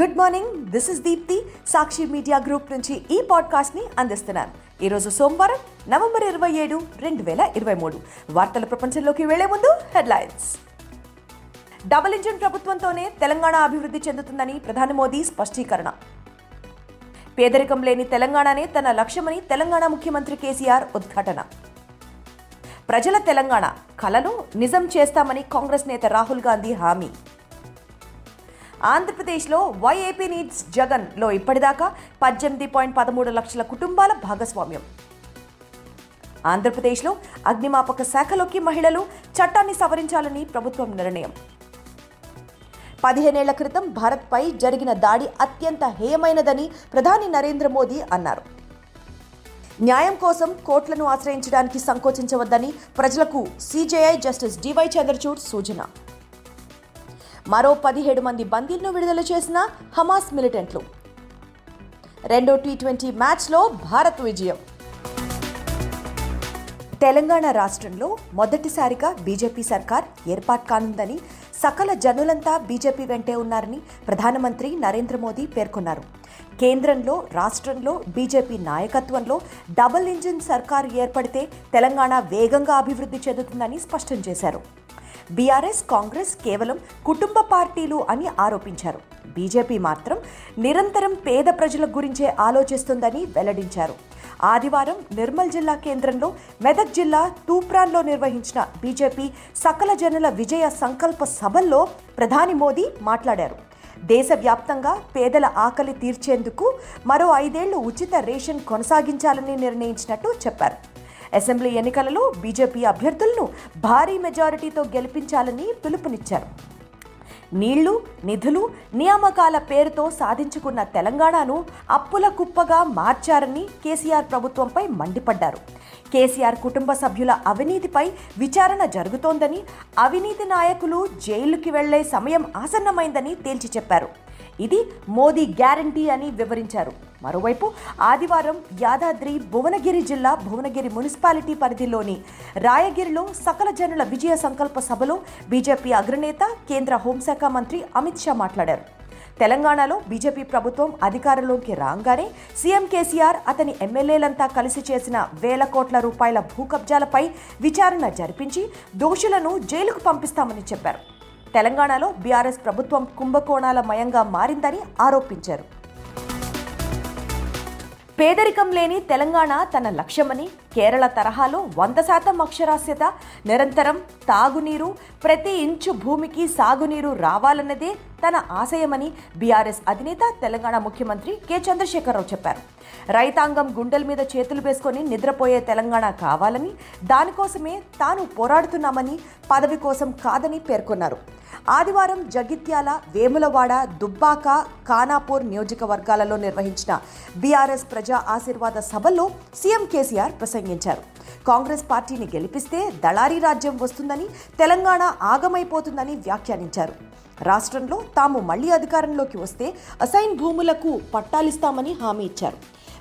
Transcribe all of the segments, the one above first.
Good morning this is Deepthi Sakshi media group నుంచి ఈ పాడ్కాస్ట్ని అందిస్తున్నాను. ఈరోజు సోమవారం నవంబర్ ఇరవై ఏడు రెండు వేల ఇరవై మూడు. వార్తల ప్రపంచంలోకి వెళ్ళే ముందు హెడ్లైన్స్. డబుల్ ఇంజిన్ ప్రభుత్వంతోనే తెలంగాణ అభివృద్ధి చెందుతుందని ప్రధాని మోదీ స్పష్టీకరణ. పేదరికం లేని తెలంగాణనే తన లక్ష్యమని తెలంగాణ ముఖ్యమంత్రి కేసీఆర్ ఉద్ఘాటన. ప్రజల తెలంగాణ కలను నిజం చేస్తామని కాంగ్రెస్ నేత రాహుల్ గాంధీ హామీ. ఆంధ్రప్రదేశ్లో వైఏపీ నీడ్స్ జగన్లో ఇప్పటిదాకా పద్దెనిమిది పాయింట్ పదమూడు లక్షల కుటుంబాల భాగస్వామ్యం. ఆంధ్రప్రదేశ్లో అగ్నిమాపక శాఖలోకి మహిళలు చట్టాన్ని సవరించాలని ప్రభుత్వం నిర్ణయం. పదిహేనేళ్ళ క్రితం భారత్పై జరిగిన దాడి అత్యంత హేయమైనదని ప్రధాని నరేంద్ర మోదీ అన్నారు. న్యాయం కోసం కోర్టులను ఆశ్రయించడానికి సంకోచించవద్దని ప్రజలకు సీజేఐ జస్టిస్ డివై చంద్రచూడ్ సూచన. మరో పదిహేడు మంది బందీలను విడుదల చేసిన హమాస్ మిలిటెంట్లు. రెండో టీ ట్వంటీ మ్యాచ్లో భారత్ విజయం. తెలంగాణ రాష్ట్రంలో మొదటిసారిగా బీజేపీ సర్కార్ ఏర్పాటు కానుందని సకల జనులంతా బీజేపీ వెంటే ఉన్నారని ప్రధానమంత్రి నరేంద్ర మోదీ పేర్కొన్నారు. కేంద్రంలో రాష్ట్రంలో బీజేపీ నాయకత్వంలో డబుల్ ఇంజిన్ సర్కార్ ఏర్పడితే తెలంగాణ వేగంగా అభివృద్ధి చెందుతుందని స్పష్టం చేశారు. బీఆర్ఎస్ కాంగ్రెస్ కేవలం కుటుంబ పార్టీలు అని ఆరోపించారు. బీజేపీ మాత్రం నిరంతరం పేద ప్రజల గురించే ఆలోచిస్తుందని వెల్లడించారు. ఆదివారం నిర్మల్ జిల్లా కేంద్రంలో మెదక్ జిల్లా తూప్రాన్లో నిర్వహించిన బీజేపీ సకల జనుల విజయ సంకల్ప సభల్లో ప్రధాని మోదీ మాట్లాడారు. దేశవ్యాప్తంగా పేదల ఆకలి తీర్చేందుకు మరో ఐదేళ్ళు ఉచిత రేషన్ కొనసాగించాలని నిర్ణయించినట్టు చెప్పారు. అసెంబ్లీ ఎన్నికలలో బీజేపీ అభ్యర్థులను భారీ మెజారిటీతో గెలిపించాలని పిలుపునిచ్చారు. నీళ్ళు నిధులు నియామకాల పేరుతో సాధించుకున్న తెలంగాణను అప్పుల కుప్పగా మార్చారని కేసీఆర్ ప్రభుత్వంపై మండిపడ్డారు. కేసీఆర్ కుటుంబ సభ్యుల అవినీతిపై విచారణ జరుగుతోందని అవినీతి నాయకులు జైలుకి వెళ్ళే సమయం ఆసన్నమైందని తేల్చి చెప్పారు. ఇది మోదీ గ్యారంటీ అని వివరించారు. మరోవైపు ఆదివారం యాదాద్రి భువనగిరి జిల్లా భువనగిరి మున్సిపాలిటీ పరిధిలోని రాయగిరిలో సకల జనుల విజయ సంకల్ప సభలో బీజేపీ అగ్రనేత కేంద్ర హోంశాఖ మంత్రి అమిత్ షా మాట్లాడారు. తెలంగాణలో బీజేపీ ప్రభుత్వం అధికారంలోకి రాగానే సీఎం కేసీఆర్ అతని ఎమ్మెల్యేలంతా కలిసి చేసిన వేల కోట్ల రూపాయల భూ కబ్జాలపై విచారణ జరిపించి దోషులను జైలుకు పంపిస్తామని చెప్పారు. తెలంగాణలో బీఆర్ఎస్ ప్రభుత్వం కుంభకోణాల మయంగా మారిందని ఆరోపించారు. పేదరికం లేని తెలంగాణ తన లక్ష్యమని కేరళ తరహాలో వంద శాతం అక్షరాస్యత నిరంతరం తాగునీరు ప్రతి ఇంచు భూమికి సాగునీరు రావాలన్నదే తన ఆశయమని బీఆర్ఎస్ అధినేత తెలంగాణ ముఖ్యమంత్రి కె. చంద్రశేఖరరావు చెప్పారు. రైతాంగం గుండెల మీద చేతులు వేసుకొని నిద్రపోయే తెలంగాణ కావాలని దానికోసమే తాను పోరాడుతున్నామని పదవి కోసం కాదని పేర్కొన్నారు. ఆదివారం జగిత్యాల వేములవాడ దుబ్బాక ఖానాపూర్ నియోజకవర్గాలలో నిర్వహించిన బీఆర్ఎస్ ప్రజా ఆశీర్వాద సభలో సీఎం కేసీఆర్ ప్రసంగించారు కాంగ్రెస్ పార్టీని గెలిపిస్తే దళారీ రాజ్యం వస్తుందని తెలంగాణ ఆగమైపోతుందని వ్యాఖ్యానించారు. రాష్ట్రంలో తాము మళ్ళీ అధికారంలోకి వస్తే అసైన్ భూములకు పట్టాలిస్తామని హామీ ఇచ్చారు.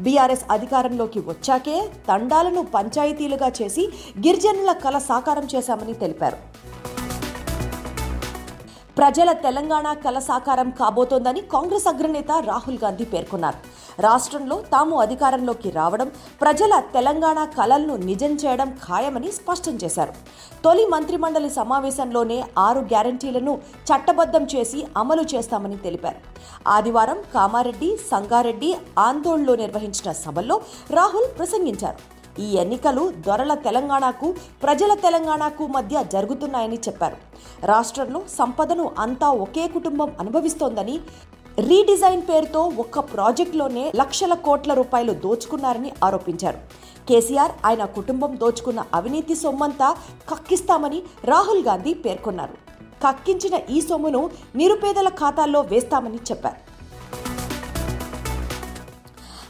బీఆర్ఎస్ అధికారంలోకి వచ్చాకే తండాలను పంచాయతీలుగా చేసి గిరిజనుల కల సాకారం చేశామని తెలిపారు. ప్రజల తెలంగాణ కల సాకారం కాబోతోందని కాంగ్రెస్ అగ్రనేత రాహుల్ గాంధీ పేర్కొన్నారు. రాష్ట్రంలో తాము అధికారంలోకి రావడం ప్రజల తెలంగాణ కలలను నిజం చేయడం ఖాయమని స్పష్టం చేశారు. తొలి మంత్రిమండలి సమావేశంలోనే ఆరు గ్యారంటీలను చట్టబద్ధం చేసి అమలు చేస్తామని తెలిపారు. ఆదివారం కామారెడ్డి సంగారెడ్డి ఆందోళనలో నిర్వహించిన సభల్లో రాహుల్ ప్రసంగించారు. ఈ ఎన్నికలు దొరల తెలంగాణకు ప్రజల తెలంగాణకు మధ్య జరుగుతున్నాయని చెప్పారు. రాష్ట్రంలో సంపదను అంతా ఒకే కుటుంబం అనుభవిస్తోందని రీడిజైన్ పేరుతో ఒక్క ప్రాజెక్టులోనే లక్షల కోట్ల రూపాయలు దోచుకున్నారని ఆరోపించారు. కేసీఆర్ ఆయన కుటుంబం దోచుకున్న అవినీతి సొమ్మంతా కక్కిస్తామని రాహుల్ గాంధీ పేర్కొన్నారు. కక్కించిన ఈ సొమ్మును నిరుపేదల ఖాతాల్లో వేస్తామని చెప్పారు.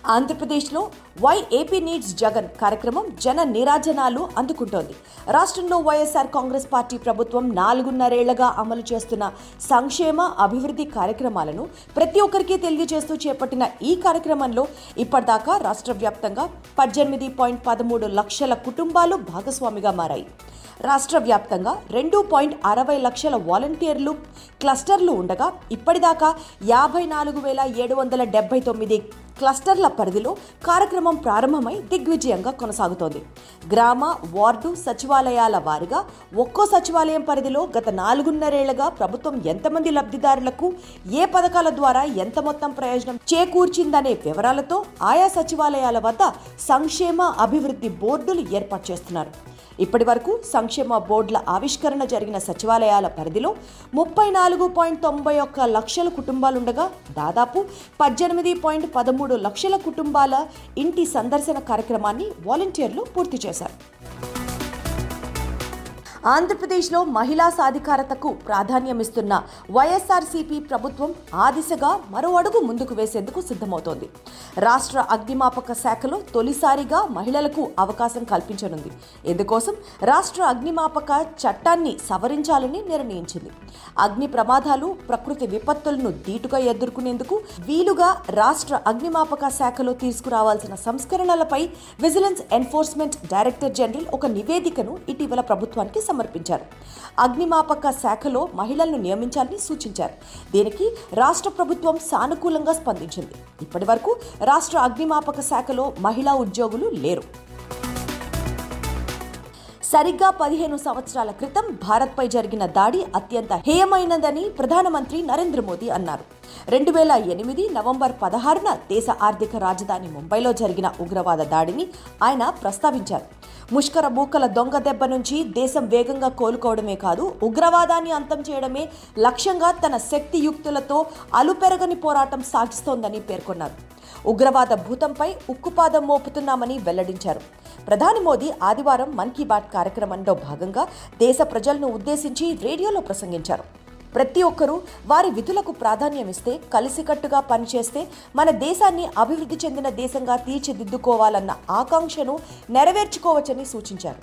ఆంధ్రప్రదేశ్లో వై ఏపీ నీడ్స్ జగన్ కార్యక్రమం జన నిరాజనాలు అందుకుంటోంది. రాష్ట్రంలో వైఎస్ఆర్ కాంగ్రెస్ పార్టీ ప్రభుత్వం నాలుగున్నరేళ్ళగా అమలు చేస్తున్న సంక్షేమ అభివృద్ధి కార్యక్రమాలను ప్రతి ఒక్కరికి తెలియజేస్తూ చేపట్టిన ఈ కార్యక్రమంలో ఇప్పటిదాకా రాష్ట్ర వ్యాప్తంగా పద్దెనిమిది పాయింట్ పదమూడు లక్షల కుటుంబాలు భాగస్వామిగా మారాయి. రాష్ట్ర వ్యాప్తంగా రెండు పాయింట్ అరవై లక్షల వాలంటీర్లు క్లస్టర్లు ఉండగా ఇప్పటిదాకా యాభై నాలుగు వేల ఏడు వందల డెబ్బై తొమ్మిది క్లస్టర్ల పరిధిలో కార్యక్రమం ప్రారంభమై దిగ్విజయంగా కొనసాగుతోంది. గ్రామ వార్డు సచివాలయాల వారీగా ఒక్కో సచివాలయం పరిధిలో గత నాలుగున్నరేళ్ళుగా ప్రభుత్వం ఎంతమంది లబ్ధిదారులకు ఏ పథకాల ద్వారా ఎంత మొత్తం ప్రయోజనం చేకూర్చిందనే వివరాలతో ఆయా సచివాలయాల వద్ద సంక్షేమ అభివృద్ధి బోర్డులు ఏర్పాటు చేస్తున్నారు. ఇప్పటి వరకు సంక్షేమ బోర్డుల ఆవిష్కరణ జరిగిన సచివాలయాల పరిధిలో ముప్పై నాలుగు పాయింట్ తొంభై ఒక్క లక్షల కుటుంబాలుండగా దాదాపు పద్దెనిమిది పాయింట్ పదమూడు లక్షల కుటుంబాల ఇంటి సందర్శన కార్యక్రమాన్ని వాలంటీర్లు పూర్తి చేశారు. ఆంధ్రప్రదేశ్లో మహిళా సాధికారతకు ప్రాధాన్యమిస్తున్న వైఎస్ఆర్సీపీ ప్రభుత్వం ఆ దిశగా మరో అడుగు ముందుకు వేసేందుకు సిద్ధమవుతోంది. రాష్ట్ర అగ్నిమాపక శాఖలో తొలిసారిగా మహిళలకు అవకాశం కల్పించనుంది. ఇందుకోసం రాష్ట్ర అగ్నిమాపక చట్టాన్ని సవరించాలని నిర్ణయించింది. అగ్ని ప్రమాదాలు ప్రకృతి విపత్తులను ధీటుగా ఎదుర్కొనేందుకు వీలుగా రాష్ట్ర అగ్నిమాపక శాఖలో తీసుకురావాల్సిన సంస్కరణలపై విజిలెన్స్ ఎన్ఫోర్స్మెంట్ డైరెక్టర్ జనరల్ ఒక నివేదికను ఇటీవల ప్రభుత్వానికి సమర్పించారు. అగ్నిమాపక శాఖలో మహిళలను నియమించాలని సూచించారు. దీనికి రాష్ట్ర ప్రభుత్వం సానుకూలంగా స్పందించింది. ఇప్పటి వరకు రాష్ట్ర అగ్నిమాపక శాఖలో మహిళా ఉద్యోగులు లేరు. సరిగ్గా పదిహేను సంవత్సరాల క్రితం భారత్పై జరిగిన దాడి అత్యంత హేయమైనదని ప్రధానమంత్రి నరేంద్ర మోదీ అన్నారు. రెండు వేల ఎనిమిది నవంబర్ పదహారున దేశ ఆర్థిక రాజధాని ముంబైలో జరిగిన ఉగ్రవాద దాడిని ఆయన ప్రస్తావించారు. ముష్కర మూకల దొంగ దెబ్బ నుంచి దేశం వేగంగా కోలుకోవడమే కాదు ఉగ్రవాదాన్ని అంతం చేయడమే లక్ష్యంగా తన శక్తియుక్తులతో అలుపెరగని పోరాటం సాగిస్తోందని పేర్కొన్నారు. ఉగ్రవాద భూతంపై ఉక్కుపాదం మోపుతున్నామని వెల్లడించారు. ప్రధాని మోదీ ఆదివారం మన్ కీ బాత్ కార్యక్రమంలో భాగంగా దేశ ప్రజలను ఉద్దేశించి రేడియోలో ప్రసంగించారు. ప్రతి ఒక్కరూ వారి విధులకు ప్రాధాన్యమిస్తే కలిసికట్టుగా పనిచేస్తే మన దేశాన్ని అభివృద్ధి చెందిన దేశంగా తీర్చిదిద్దుకోవాలన్న ఆకాంక్షను నెరవేర్చుకోవచ్చని సూచించారు.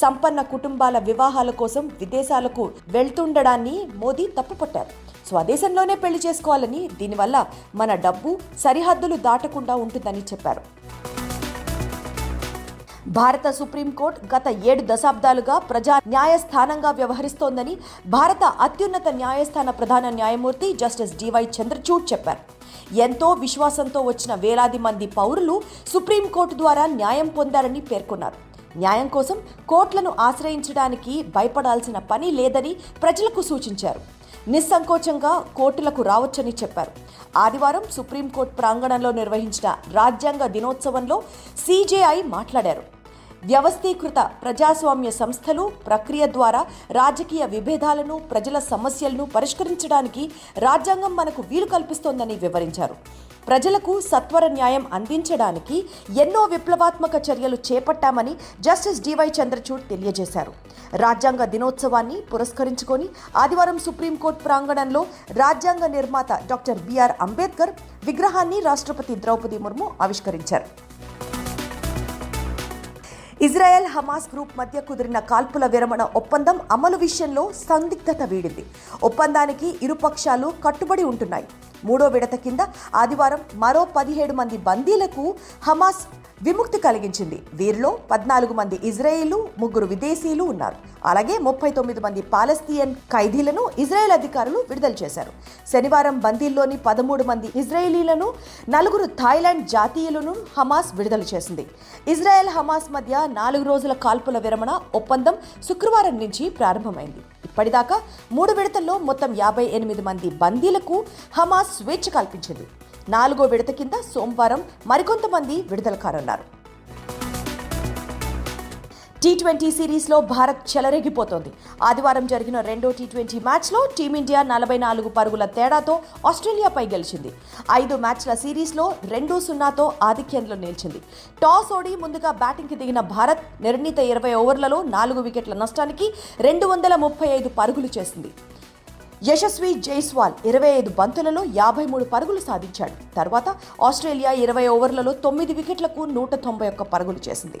సంపన్న కుటుంబాల వివాహాల కోసం విదేశాలకు వెళ్తుండడాన్ని మోదీ తప్పుపట్టారు. స్వదేశంలోనే పెళ్ళి చేసుకోవాలని దీనివల్ల మన డబ్బు సరిహద్దులు దాటకుండా ఉంటుందని చెప్పారు. భారత సుప్రీంకోర్టు గత ఏడు దశాబ్దాలుగా ప్రజా న్యాయస్థానంగా వ్యవహరిస్తోందని భారత అత్యున్నత న్యాయస్థాన ప్రధాన న్యాయమూర్తి జస్టిస్ డివై చంద్రచూడ్ చెప్పారు. ఎంతో విశ్వాసంతో వచ్చిన వేలాది మంది పౌరులు సుప్రీంకోర్టు ద్వారా న్యాయం పొందారని పేర్కొన్నారు. న్యాయం కోసం కోర్టులను ఆశ్రయించడానికి భయపడాల్సిన పని లేదని ప్రజలకు సూచించారు. నిస్సంకోచంగా కోర్టులకు రావచ్చని చెప్పారు. ఆదివారం సుప్రీంకోర్టు ప్రాంగణంలో నిర్వహించిన రాజ్యాంగ దినోత్సవంలో సీజేఐ మాట్లాడారు. వ్యవస్థీకృత ప్రజాస్వామ్య సంస్థలు ప్రక్రియ ద్వారా రాజకీయ విభేదాలను ప్రజల సమస్యలను పరిష్కరించడానికి రాజ్యాంగం మనకు వీలు కల్పిస్తోందని వివరించారు. ప్రజలకు సత్వర న్యాయం అందించడానికి ఎన్నో విప్లవాత్మక చర్యలు చేపట్టామని జస్టిస్ డివై చంద్రచూడ్ తెలియజేశారు. రాజ్యాంగ దినోత్సవాన్ని పురస్కరించుకొని ఆదివారం సుప్రీంకోర్టు ప్రాంగణంలో రాజ్యాంగ నిర్మాత డాక్టర్ బిఆర్ అంబేద్కర్ విగ్రహాన్ని రాష్ట్రపతి ద్రౌపది ముర్ము ఆవిష్కరించారు. ఇజ్రాయెల్ హమాస్ గ్రూప్ మధ్య కుదిరిన కాల్పుల విరమణ ఒప్పందం అమలు విషయంలో సందిగ్ధత వీడింది. ఒప్పందానికి ఇరుపక్షాలు కట్టుబడి ఉంటున్నాయి. మూడో విడత కింద ఆదివారం మరో పదిహేడు మంది బందీలకు హమాస్ విముక్తి కలిగించింది. వీరిలో పద్నాలుగు మంది ఇజ్రాయేలు ముగ్గురు విదేశీయులు ఉన్నారు. అలాగే ముప్పై తొమ్మిది మంది పాలస్తీయన్ ఖైదీలను ఇజ్రాయెల్ అధికారులు విడుదల చేశారు. శనివారం బందీల్లోని పదమూడు మంది ఇజ్రాయేలీలను నలుగురు థాయిలాండ్ జాతీయులను హమాస్ విడుదల చేసింది. ఇజ్రాయెల్ హమాస్ మధ్య నాలుగు రోజుల కాల్పుల విరమణ ఒప్పందం శుక్రవారం నుంచి ప్రారంభమైంది. ఇప్పటిదాకా మూడు విడతల్లో మొత్తం యాభై ఎనిమిది మంది బందీలకు హమాస్ స్వేచ్ఛ కల్పించింది. నాలుగో విడత కింద సోమవారం మరికొంతమంది విడుదల కానున్నారు. టీ ట్వంటీ సిరీస్లో భారత్ చెలరేగిపోతోంది. ఆదివారం జరిగిన రెండో టీ ట్వంటీ మ్యాచ్లో టీమిండియా నలభై నాలుగు పరుగుల తేడాతో ఆస్ట్రేలియాపై గెలిచింది. ఐదు మ్యాచ్ల సిరీస్లో రెండు సున్నాతో ఆధిక్యంలో నిలిచింది. టాస్ ఓడి ముందుగా బ్యాటింగ్కి దిగిన భారత్ నిర్ణీత ఇరవై ఓవర్లలో నాలుగు వికెట్ల నష్టానికి రెండు వందల ముప్పై ఐదు పరుగులు చేసింది. యశస్వి జైస్వాల్ ఇరవై ఐదు బంతులలో యాభై మూడు పరుగులు సాధించాడు. తర్వాత ఆస్ట్రేలియా ఇరవై ఓవర్లలో తొమ్మిది వికెట్లకు నూట తొంభై ఒక్క పరుగులు చేసింది.